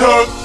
talk.